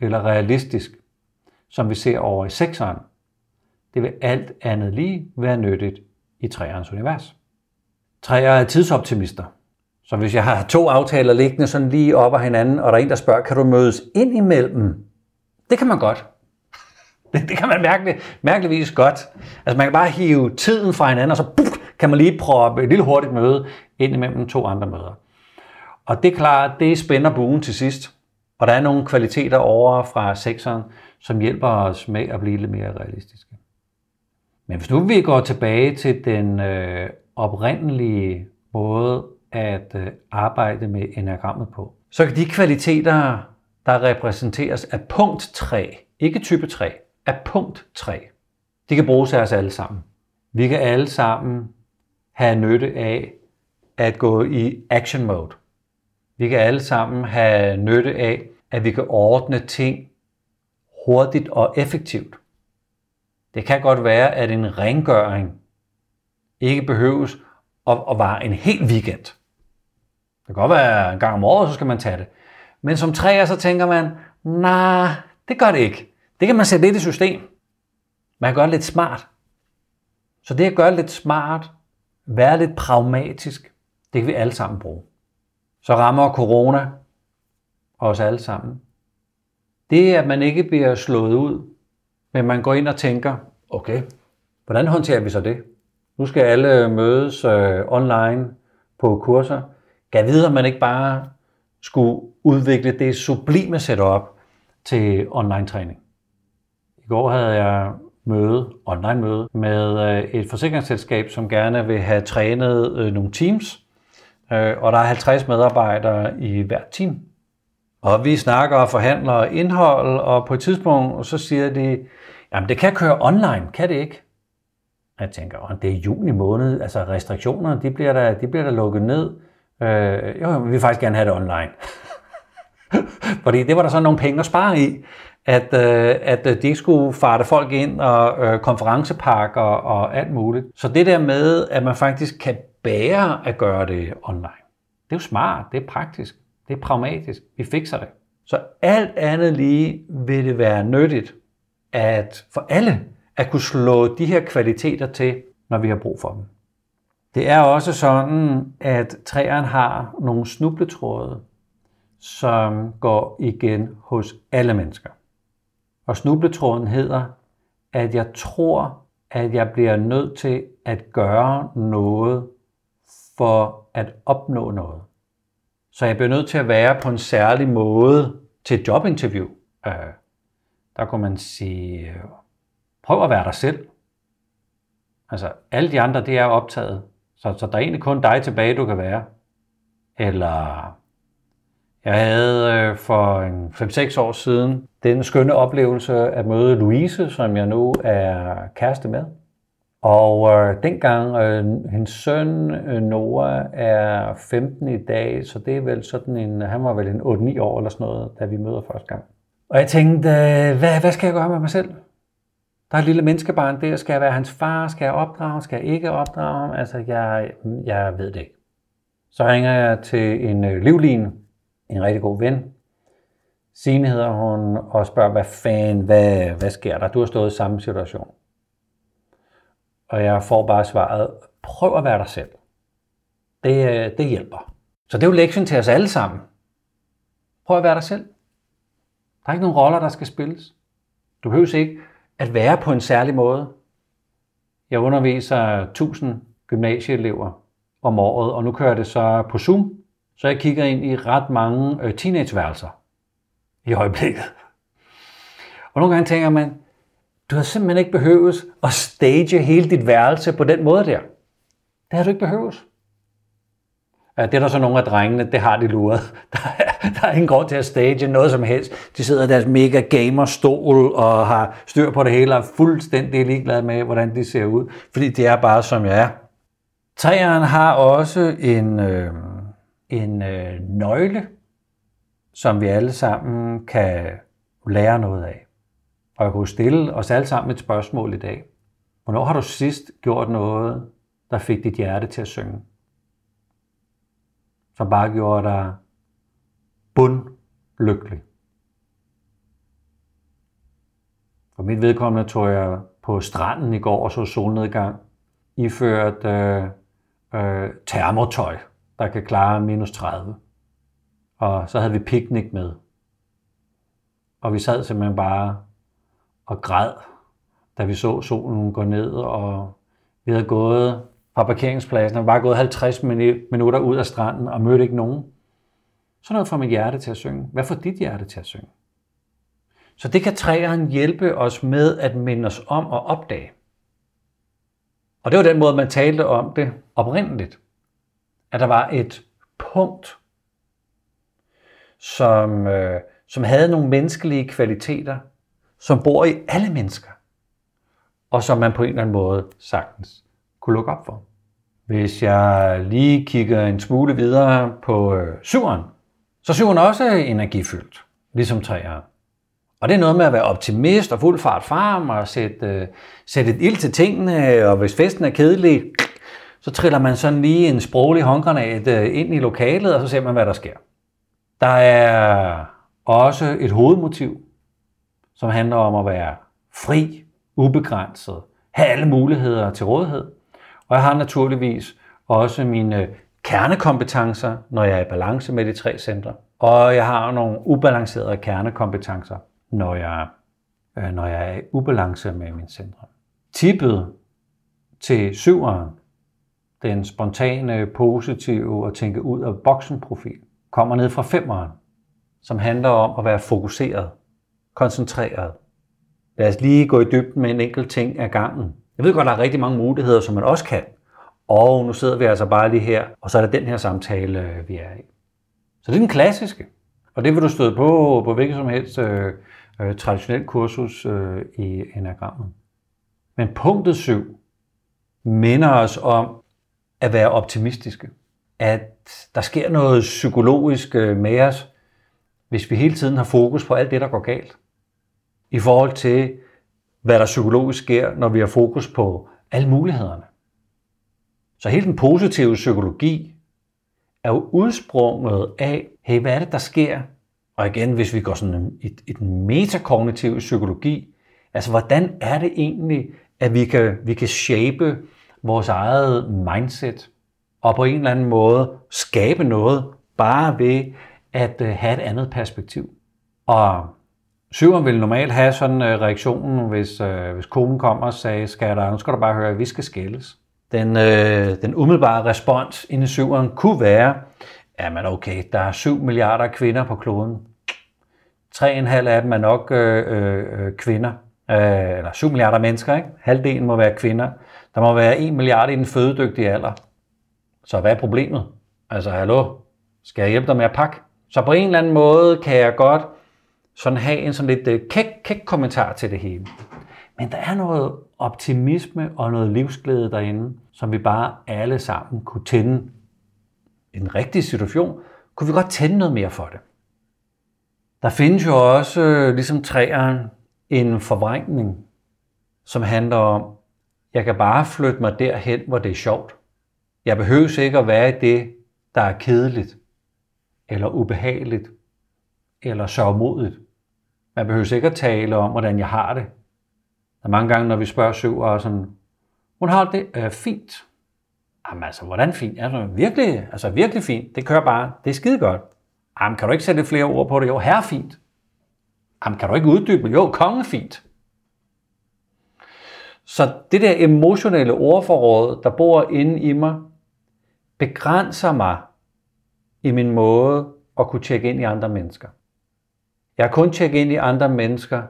eller realistisk, som vi ser over i sekseren, det vil alt andet lige være nyttigt i træernes univers. Træer er tidsoptimister. Så hvis jeg har to aftaler liggende sådan lige op af hinanden, og der er en, der spørger, kan du mødes ind imellem? Det kan man godt. Det, det kan man mærkelig, mærkeligvis godt. Altså man kan bare hive tiden fra hinanden, og så puff, kan man lige proppe et lille hurtigt møde ind imellem to andre møder. Og det er klart, det spænder buen til sidst. Og der er nogle kvaliteter over fra sekseren, som hjælper os med at blive lidt mere realistiske. Men hvis nu vi går tilbage til den øh, oprindelige måde at øh, arbejde med enagrammet på. Så kan de kvaliteter, der repræsenteres af punkt 3, ikke type 3, af punkt 3. De kan bruges af os alle sammen. Vi kan alle sammen have nytte af at gå i action mode. Vi kan alle sammen have nytte af, at vi kan ordne ting hurtigt og effektivt. Det kan godt være, at en rengøring ikke behøves at, at vare en hel weekend. Det kan godt være en gang om året, så skal man tage det. Men som træer, så tænker man, nej, nah, det gør det ikke. Det kan man sætte lidt i system. Man kan gøre det lidt smart. Så det at gøre det lidt smart, være lidt pragmatisk, det kan vi alle sammen bruge. Så rammer corona os alle sammen. Det er, at man ikke bliver slået ud, men man går ind og tænker, okay, hvordan håndterer vi så det? Nu skal alle mødes øh, online på kurser. Kan jeg vide, om man ikke bare skulle udvikle det sublime setup til online træning? I går havde jeg møde, online møde, med øh, et forsikringsselskab, som gerne vil have trænet øh, nogle teams. Øh, og der er 50 medarbejdere i hvert team. Og vi snakker og forhandler indhold, og på et tidspunkt så siger de, jamen det kan køre online, kan det ikke? Jeg tænker, det er juni måned, altså restriktionerne, de bliver der, de bliver der lukket ned. Øh, jo, vi vil faktisk gerne have det online. Fordi det var der så nogle penge at spare i, at, øh, at øh, de ikke skulle farte folk ind og øh, og og alt muligt. Så det der med, at man faktisk kan bære at gøre det online, det er jo smart, det er praktisk, det er pragmatisk, vi fikser det. Så alt andet lige vil det være nyttigt at for alle at kunne slå de her kvaliteter til, når vi har brug for dem. Det er også sådan, at træerne har nogle snubletråde, som går igen hos alle mennesker. Og snubletråden hedder, at jeg tror, at jeg bliver nødt til at gøre noget for at opnå noget. Så jeg bliver nødt til at være på en særlig måde til et jobinterview. Øh, der kunne man sige, prøv at være dig selv. Altså, alle de andre, det er optaget. Så, så der er egentlig kun dig tilbage, du kan være. Eller jeg havde øh, for for 5-6 år siden den skønne oplevelse at møde Louise, som jeg nu er kæreste med. Og øh, dengang, øh, hendes søn øh, Noah er 15 i dag, så det er vel sådan en, han var vel en 8-9 år eller sådan noget, da vi møder første gang. Og jeg tænkte, øh, hvad, hvad skal jeg gøre med mig selv? Der er et lille menneskebarn der, skal jeg være hans far, skal jeg opdrage, skal jeg ikke opdrage ham? Altså, jeg, jeg ved det ikke. Så ringer jeg til en øh, livline, en rigtig god ven. Signe hedder hun, og spørger, hvad fanden, hvad, hvad sker der? Du har stået i samme situation. Og jeg får bare svaret, prøv at være dig selv. Det, øh, det hjælper. Så det er jo lektion til os alle sammen. Prøv at være dig selv. Der er ikke nogen roller, der skal spilles. Du behøver ikke at være på en særlig måde. Jeg underviser 1000 gymnasieelever om året, og nu kører det så på Zoom, så jeg kigger ind i ret mange øh, teenageværelser i øjeblikket. Og nogle gange tænker man, du har simpelthen ikke behøvet at stage hele dit værelse på den måde der. Det har du ikke behøvet. Det er der så nogle af drengene, det har de luret. Der er, der er ingen grund til at stage noget som helst. De sidder i deres mega gamer-stol og har styr på det hele og er fuldstændig ligeglade med, hvordan de ser ud. Fordi det er bare, som jeg er. Træerne har også en, øh, en øh, nøgle, som vi alle sammen kan lære noget af. Og jeg kunne stille os alle sammen et spørgsmål i dag. Hvornår har du sidst gjort noget, der fik dit hjerte til at synge? Som bare gjorde dig bundlykkelig. For mit vedkommende tog jeg på stranden i går og så solnedgang, iført øh, øh, termotøj, der kan klare minus 30. Og så havde vi piknik med. Og vi sad simpelthen bare og græd, da vi så solen gå ned, og vi havde gået fra parkeringspladsen, og var gået 50 minutter ud af stranden og mødte ikke nogen. Så noget får mit hjerte til at synge. Hvad får dit hjerte til at synge? Så det kan træerne hjælpe os med at minde os om og opdage. Og det var den måde, man talte om det oprindeligt. At der var et punkt, som, øh, som havde nogle menneskelige kvaliteter, som bor i alle mennesker, og som man på en eller anden måde sagtens kunne lukke op for. Hvis jeg lige kigger en smule videre på øh, syveren, så syveren er også energifyldt, ligesom træeren. Og det er noget med at være optimist og fuld fart frem og sætte, øh, sætte et ild til tingene, og hvis festen er kedelig, så triller man sådan lige en sproglig håndgranat øh, ind i lokalet, og så ser man, hvad der sker. Der er også et hovedmotiv, som handler om at være fri, ubegrænset, have alle muligheder til rådighed. Og jeg har naturligvis også mine øh, kernekompetencer, når jeg er i balance med de tre centre. Og jeg har nogle ubalancerede kernekompetencer, når jeg, øh, når jeg er i ubalance med mine centre. Tippet til syveren, den spontane, positive og tænke ud af boksen profil, kommer ned fra femeren, som handler om at være fokuseret, koncentreret. Lad os lige gå i dybden med en enkelt ting ad gangen. Jeg ved godt, der er rigtig mange muligheder, som man også kan. Og nu sidder vi altså bare lige her, og så er det den her samtale, øh, vi er i. Så det er den klassiske. Og det vil du støde på på hvilket som helst øh, øh, traditionelt kursus øh, i enagrammet. Men punktet 7 minder os om at være optimistiske. At der sker noget psykologisk øh, med os, hvis vi hele tiden har fokus på alt det, der går galt. I forhold til, hvad der psykologisk sker, når vi har fokus på alle mulighederne. Så hele den positive psykologi er jo udsprunget af, hey, hvad er det, der sker? Og igen, hvis vi går sådan i, i den metakognitiv psykologi, altså hvordan er det egentlig, at vi kan, vi kan shape vores eget mindset og på en eller anden måde skabe noget bare ved at øh, have et andet perspektiv. Og syveren vil normalt have sådan en reaktionen, hvis, øh, hvis konen kommer og sagde, skal der, nu skal du bare høre, at vi skal skilles. Den, øh, den umiddelbare respons inde i syveren kunne være, jamen okay, der er 7 milliarder kvinder på kloden. 3,5 af dem er nok øh, øh, øh kvinder, øh, eller 7 milliarder mennesker, ikke? halvdelen må være kvinder. Der må være 1 milliard i den fødedygtige alder. Så hvad er problemet? Altså, hallo, skal jeg hjælpe dig med at pakke? Så på en eller anden måde kan jeg godt sådan have en sådan lidt øh, kæk, kæk kommentar til det hele. Men der er noget optimisme og noget livsglæde derinde, som vi bare alle sammen kunne tænde. I en rigtig situation kunne vi godt tænde noget mere for det. Der findes jo også, øh, ligesom træeren, en forvrængning, som handler om, jeg kan bare flytte mig derhen, hvor det er sjovt. Jeg behøver ikke at være i det, der er kedeligt, eller ubehageligt, eller sørgmodigt. Man behøver ikke at tale om, hvordan jeg har det. Der er mange gange, når vi spørger syv, og sådan, hun har det øh, fint. Jamen altså, hvordan fint? Altså, virkelig, altså virkelig fint. Det kører bare. Det er skide godt. Jamen, kan du ikke sætte flere ord på det? Jo, herre fint. Jamen, kan du ikke uddybe? Jo, konge fint. Så det der emotionelle ordforråd, der bor inde i mig, begrænser mig i min måde at kunne tjekke ind i andre mennesker. Jeg har kun tjekket ind i andre mennesker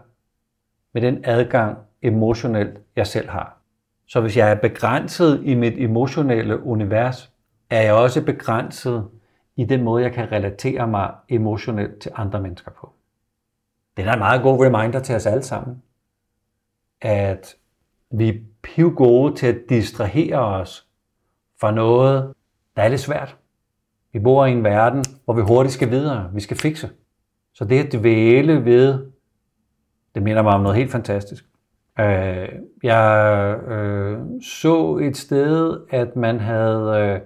med den adgang emotionelt, jeg selv har. Så hvis jeg er begrænset i mit emotionelle univers, er jeg også begrænset i den måde, jeg kan relatere mig emotionelt til andre mennesker på. Det er en meget god reminder til os alle sammen, at vi er piv gode til at distrahere os fra noget, der er lidt svært. Vi bor i en verden, hvor vi hurtigt skal videre. Vi skal fikse. Så det at dvæle ved, det minder mig om noget helt fantastisk. Øh, jeg øh, så et sted, at man havde øh,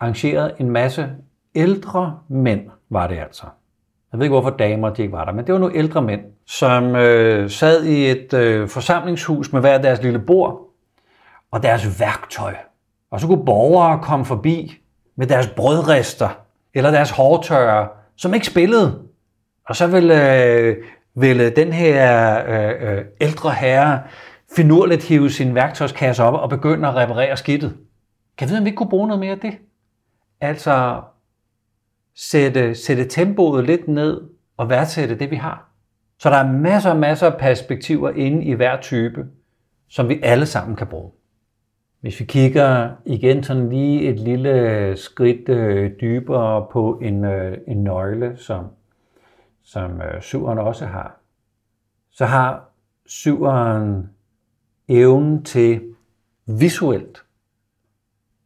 arrangeret en masse ældre mænd, var det altså. Jeg ved ikke, hvorfor damer de ikke var der, men det var nu ældre mænd, som øh, sad i et øh, forsamlingshus med hver deres lille bord og deres værktøj. Og så kunne borgere komme forbi med deres brødrester eller deres hårtørrer, som ikke spillede. Og så vil, øh, vil øh, den her øh, øh, ældre herre finurligt hive sin værktøjskasse op og begynde at reparere skidtet. Kan vi vide, om vi ikke kunne bruge noget mere af det? Altså sætte, sætte tempoet lidt ned og værdsætte det, vi har. Så der er masser og masser af perspektiver inde i hver type, som vi alle sammen kan bruge. Hvis vi kigger igen sådan lige et lille skridt øh, dybere på en, øh, en nøgle, som, som øh, syveren også har, så har syveren evnen til visuelt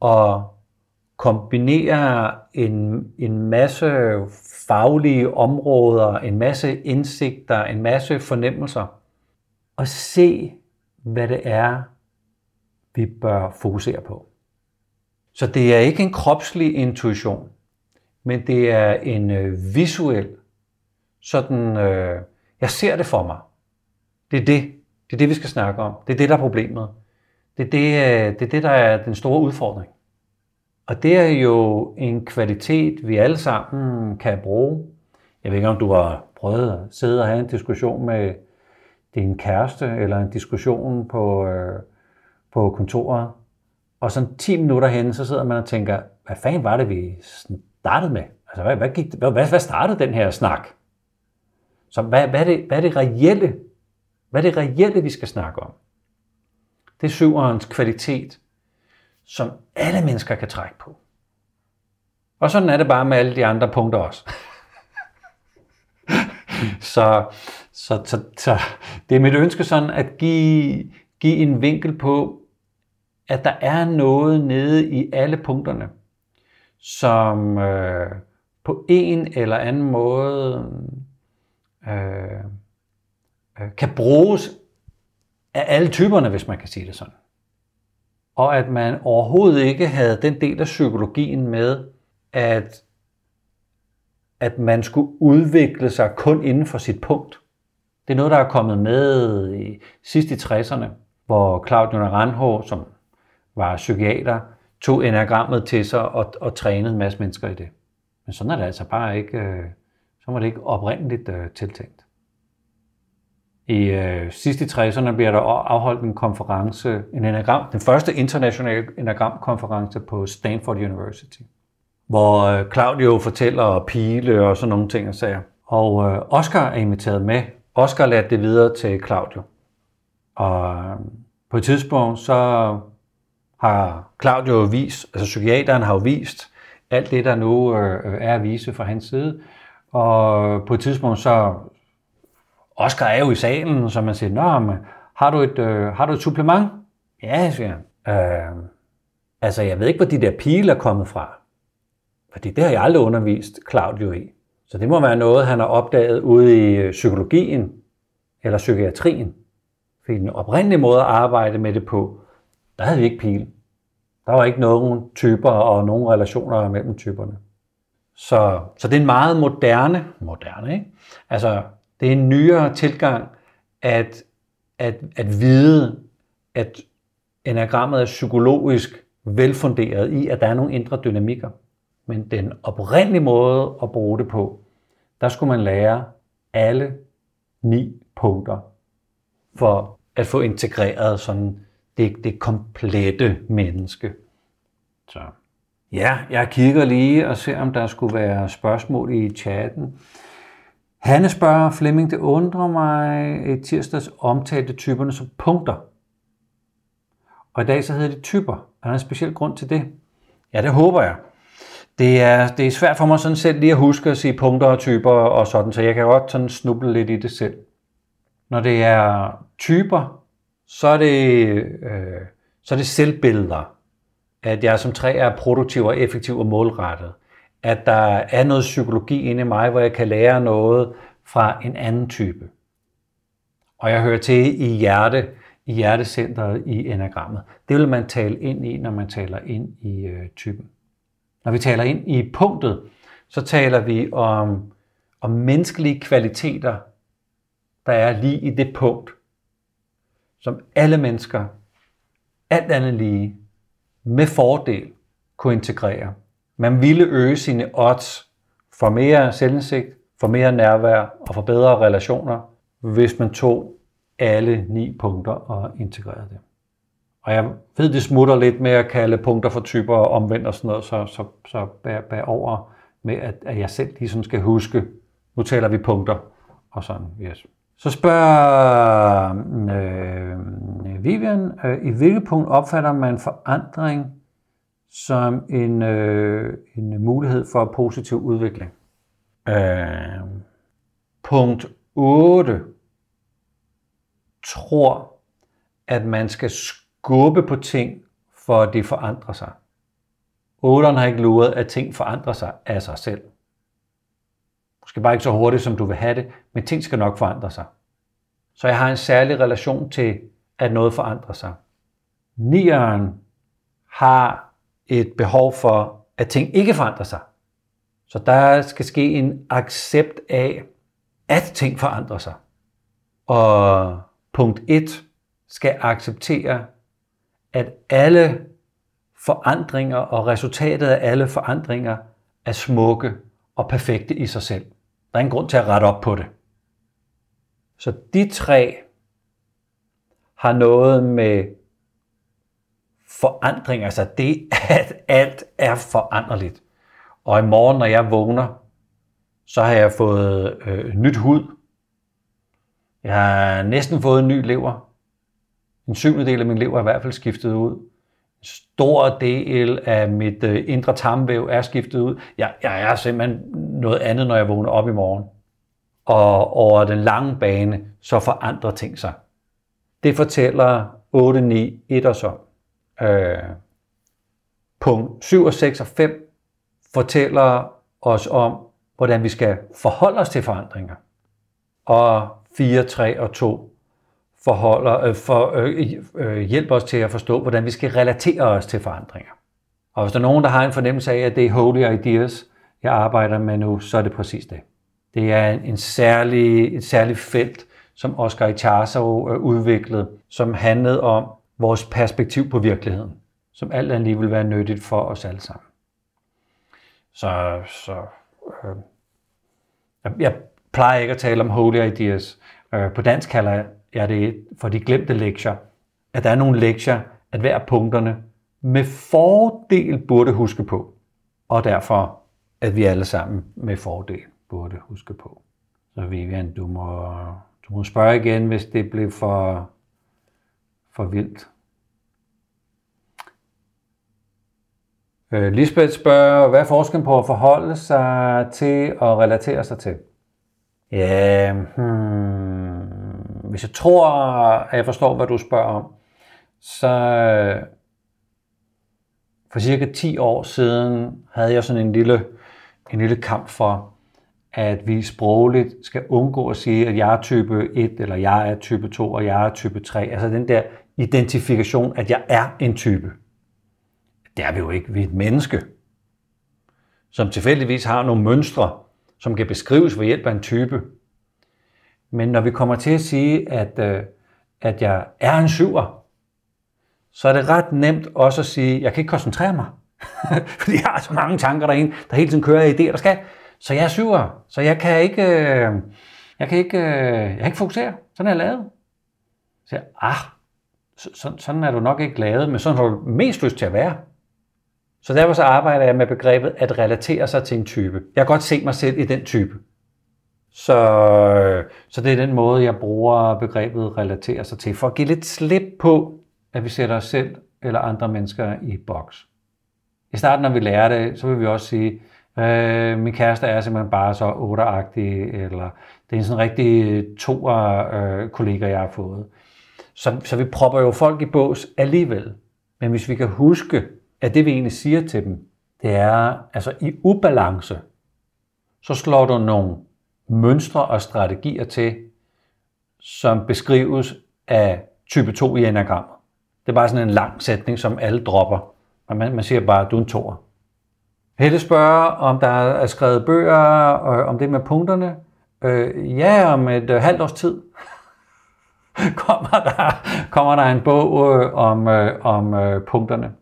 at kombinere en, en masse faglige områder, en masse indsigter, en masse fornemmelser, og se, hvad det er, vi bør fokusere på. Så det er ikke en kropslig intuition, men det er en øh, visuel, sådan, øh, jeg ser det for mig. Det er det. Det er det, vi skal snakke om. Det er det, der er problemet. Det er det, øh, det, er det der er den store udfordring. Og det er jo en kvalitet, vi alle sammen kan bruge. Jeg ved ikke, om du har prøvet at sidde og have en diskussion med din kæreste, eller en diskussion på, øh, på kontoret, og sådan 10 minutter hen, så sidder man og tænker, hvad fanden var det, vi startede med? Altså, hvad, hvad, gik, hvad, hvad startede den her snak? Så hvad, hvad, er det, hvad er det reelle? Hvad er det reelle, vi skal snakke om? Det er syverens kvalitet, som alle mennesker kan trække på. Og sådan er det bare med alle de andre punkter også. så, så, så, så det er mit ønske sådan at give, give en vinkel på, at der er noget nede i alle punkterne, som øh, på en eller anden måde Øh, øh, kan bruges af alle typerne, hvis man kan sige det sådan. Og at man overhovedet ikke havde den del af psykologien med, at, at man skulle udvikle sig kun inden for sit punkt. Det er noget, der er kommet med i sidst i 60'erne, hvor Claudio Naranjo, som var psykiater, tog enagrammet til sig og, og trænede en masse mennesker i det. Men sådan er det altså bare ikke, øh, så var det ikke oprindeligt øh, tiltænkt. I øh, sidste 60'erne bliver der afholdt en konference, en enagram, den første internationale enagramkonference på Stanford University, hvor øh, Claudio fortæller pile og sådan nogle ting og sager. Og øh, Oscar er inviteret med. Oscar lader det videre til Claudio. Og øh, på et tidspunkt så har Claudio vist, altså psykiateren har jo vist alt det, der nu øh, er at vise fra hans side. Og på et tidspunkt så Oscar er jo i salen, så man siger, Nå, men, har, du et, øh, har du et supplement? Ja, siger han. Øh, altså, jeg ved ikke, hvor de der pile er kommet fra. Fordi det har jeg aldrig undervist Claudio i. Så det må være noget, han har opdaget ude i øh, psykologien eller psykiatrien. Fordi den oprindelige måde at arbejde med det på, der havde vi ikke pile. Der var ikke nogen typer og nogen relationer mellem typerne. Så, så det er en meget moderne, moderne, ikke? Altså, det er en nyere tilgang at, at, at vide, at enagrammet er psykologisk velfunderet i, at der er nogle indre dynamikker. Men den oprindelige måde at bruge det på, der skulle man lære alle ni punkter for at få integreret sådan det, det komplette menneske. Så. Ja, jeg kigger lige og ser, om der skulle være spørgsmål i chatten. Hanne spørger, Flemming, det undrer mig, i tirsdags omtalte typerne som punkter. Og i dag så hedder det typer. Er der en speciel grund til det? Ja, det håber jeg. Det er, det er svært for mig sådan selv lige at huske at sige punkter og typer og sådan, så jeg kan godt sådan snuble lidt i det selv. Når det er typer, så er det, øh, så er det selvbilleder. At jeg som træ er produktiv og effektiv og målrettet at der er noget psykologi inde i mig, hvor jeg kan lære noget fra en anden type. Og jeg hører til i hjerte, i hjertecentret i enagrammet. Det vil man tale ind i, når man taler ind i øh, typen. Når vi taler ind i punktet, så taler vi om, om menneskelige kvaliteter, der er lige i det punkt, som alle mennesker, alt andet lige, med fordel kunne integrere man ville øge sine odds for mere selvindsigt, for mere nærvær og for bedre relationer, hvis man tog alle ni punkter og integrerede dem. Og jeg ved, det smutter lidt med at kalde punkter for typer og omvendt og sådan noget, så, så, så bær, bær over med, at, at jeg selv lige sådan skal huske, nu taler vi punkter og sådan, yes. Så spørger øh, Vivian, øh, i hvilket punkt opfatter man forandring som en, øh, en mulighed for positiv udvikling. Øh, punkt 8 tror, at man skal skubbe på ting, for at det forandrer sig. 8'eren har ikke luret, at ting forandrer sig af sig selv. Måske bare ikke så hurtigt, som du vil have det, men ting skal nok forandre sig. Så jeg har en særlig relation til, at noget forandrer sig. Nieren har et behov for, at ting ikke forandrer sig. Så der skal ske en accept af, at ting forandrer sig. Og punkt 1 skal acceptere, at alle forandringer og resultatet af alle forandringer er smukke og perfekte i sig selv. Der er en grund til at rette op på det. Så de tre har noget med forandring, altså det, at alt er foranderligt. Og i morgen, når jeg vågner, så har jeg fået øh, nyt hud. Jeg har næsten fået en ny lever. En syvende del af min lever er i hvert fald skiftet ud. Stor del af mit øh, indre tarmvæv er skiftet ud. Jeg, jeg er simpelthen noget andet, når jeg vågner op i morgen. Og over den lange bane, så forandrer ting sig. Det fortæller 8, 9, 1 og så. Øh, punkt 7 og 6 og 5 fortæller os om, hvordan vi skal forholde os til forandringer. Og 4, 3 og 2 forholder, øh, for, øh, øh, hjælper os til at forstå, hvordan vi skal relatere os til forandringer. Og hvis der er nogen, der har en fornemmelse af, at det er holy ideas, jeg arbejder med nu, så er det præcis det. Det er en, en særlig, et særligt felt, som Oscar Ichazo øh, udviklede, som handlede om vores perspektiv på virkeligheden, som alt andet lige vil være nyttigt for os alle sammen. Så, så øh, jeg, jeg plejer ikke at tale om holy ideas. Øh, på dansk kalder jeg det for de glemte lektier. At der er nogle lektier, at hver punkterne med fordel burde huske på. Og derfor, at vi alle sammen med fordel burde huske på. Så Vivian, du må, du må spørge igen, hvis det bliver for, for vildt. Øh, Lisbeth spørger, hvad er forskellen på at forholde sig til og relatere sig til? Ja, hmm, hvis jeg tror, at jeg forstår, hvad du spørger om, så for cirka 10 år siden havde jeg sådan en lille, en lille kamp for, at vi sprogligt skal undgå at sige, at jeg er type 1, eller jeg er type 2, og jeg er type 3. Altså den der identifikation, at jeg er en type. Det er vi jo ikke. Vi er et menneske, som tilfældigvis har nogle mønstre, som kan beskrives ved hjælp af en type. Men når vi kommer til at sige, at, øh, at jeg er en syver, så er det ret nemt også at sige, at jeg kan ikke koncentrere mig. Fordi jeg har så mange tanker derinde, der hele tiden kører idéer, der skal. Så jeg er syver, så jeg kan ikke, øh, jeg kan ikke, øh, jeg kan ikke fokusere. Sådan er jeg lavet. Så jeg, ah, så, sådan er du nok ikke lavet, men sådan har du mest lyst til at være. Så derfor så arbejder jeg med begrebet at relatere sig til en type. Jeg kan godt se mig selv i den type. Så, så det er den måde, jeg bruger begrebet relaterer sig til, for at give lidt slip på, at vi sætter os selv eller andre mennesker i boks. I starten, når vi lærer det, så vil vi også sige, øh, min kæreste er simpelthen bare så otteragtig, eller det er en sådan rigtig to øh, kollega, jeg har fået. Så, så vi propper jo folk i bås alligevel. Men hvis vi kan huske, at det vi egentlig siger til dem, det er, altså i ubalance, så slår du nogle mønstre og strategier til, som beskrives af type 2 i enagrammer. Det er bare sådan en lang sætning, som alle dropper. Man, man siger bare, at du er en toer. Helle spørger, om der er skrevet bøger og om det med punkterne. Øh, ja, om et øh, halvt års tid kommer, der, kommer der en bog øh, om, øh, om øh, punkterne.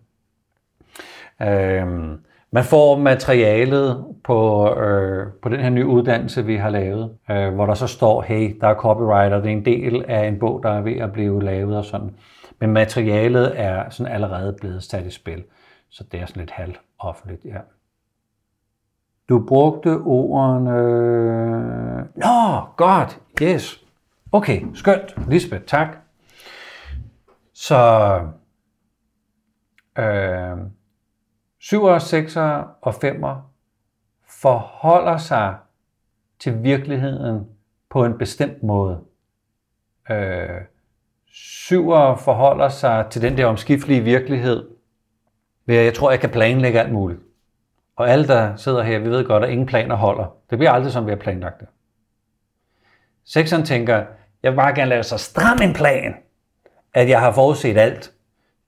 Øh, man får materialet på, øh, på den her nye uddannelse, vi har lavet, øh, hvor der så står, hey, der er copyright, og det er en del af en bog, der er ved at blive lavet og sådan. Men materialet er sådan allerede blevet sat i spil, så det er sådan lidt halvt offentligt, ja. Du brugte ordene... Nå, godt, yes. Okay, skønt. Lisbeth, tak. Så... Øh, 7'ere, 6'ere og 5'ere forholder sig til virkeligheden på en bestemt måde. Øh, syvere forholder sig til den der omskiftelige virkelighed, ved at jeg tror, jeg kan planlægge alt muligt. Og alle, der sidder her, vi ved godt, at ingen planer holder. Det bliver aldrig, som vi har planlagt det. Sekseren tænker, jeg vil bare gerne lave så stram en plan, at jeg har forudset alt.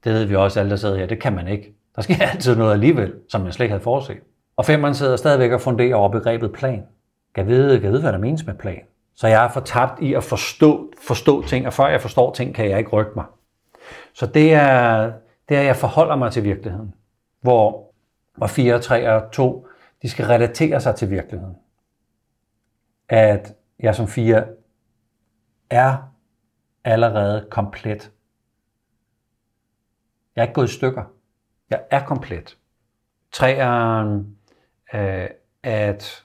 Det ved vi også, alle der sidder her. Det kan man ikke. Der sker altid noget alligevel, som jeg slet ikke havde forudset. Og femmeren sidder stadigvæk og funderer over begrebet plan. Kan vide, kan vide, hvad der menes med plan. Så jeg er fortabt i at forstå, forstå ting, og før jeg forstår ting, kan jeg ikke rykke mig. Så det er, det er, at jeg forholder mig til virkeligheden. Hvor, hvor 4, 3 og 2, de skal relatere sig til virkeligheden. At jeg som 4 er allerede komplet. Jeg er ikke gået i stykker. Jeg er komplet. Træeren, øh, at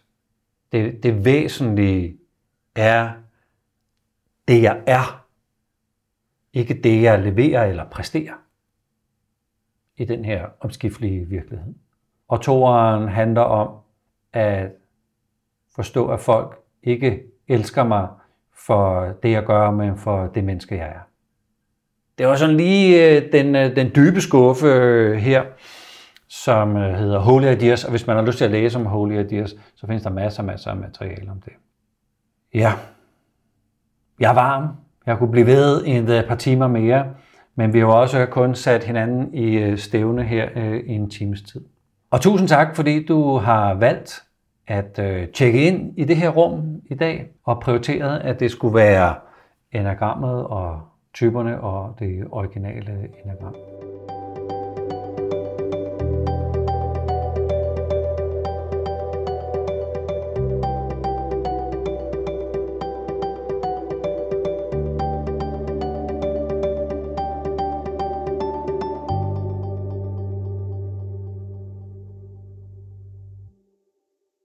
det, det væsentlige er det, jeg er. Ikke det, jeg leverer eller præsterer i den her omskiftelige virkelighed. Og toeren handler om at forstå, at folk ikke elsker mig for det, jeg gør, men for det menneske, jeg er. Det var sådan lige øh, den, øh, den dybe skuffe øh, her, som øh, hedder Holy Ideas, og hvis man har lyst til at læse om Holy Ideas, så findes der masser og masser af materiale om det. Ja, jeg er varm. Jeg kunne blive ved i et øh, par timer mere, men vi har jo også kun sat hinanden i øh, stævne her i en times tid. Og tusind tak, fordi du har valgt at øh, tjekke ind i det her rum i dag, og prioriteret, at det skulle være enagrammet og typerne og det originale enagram.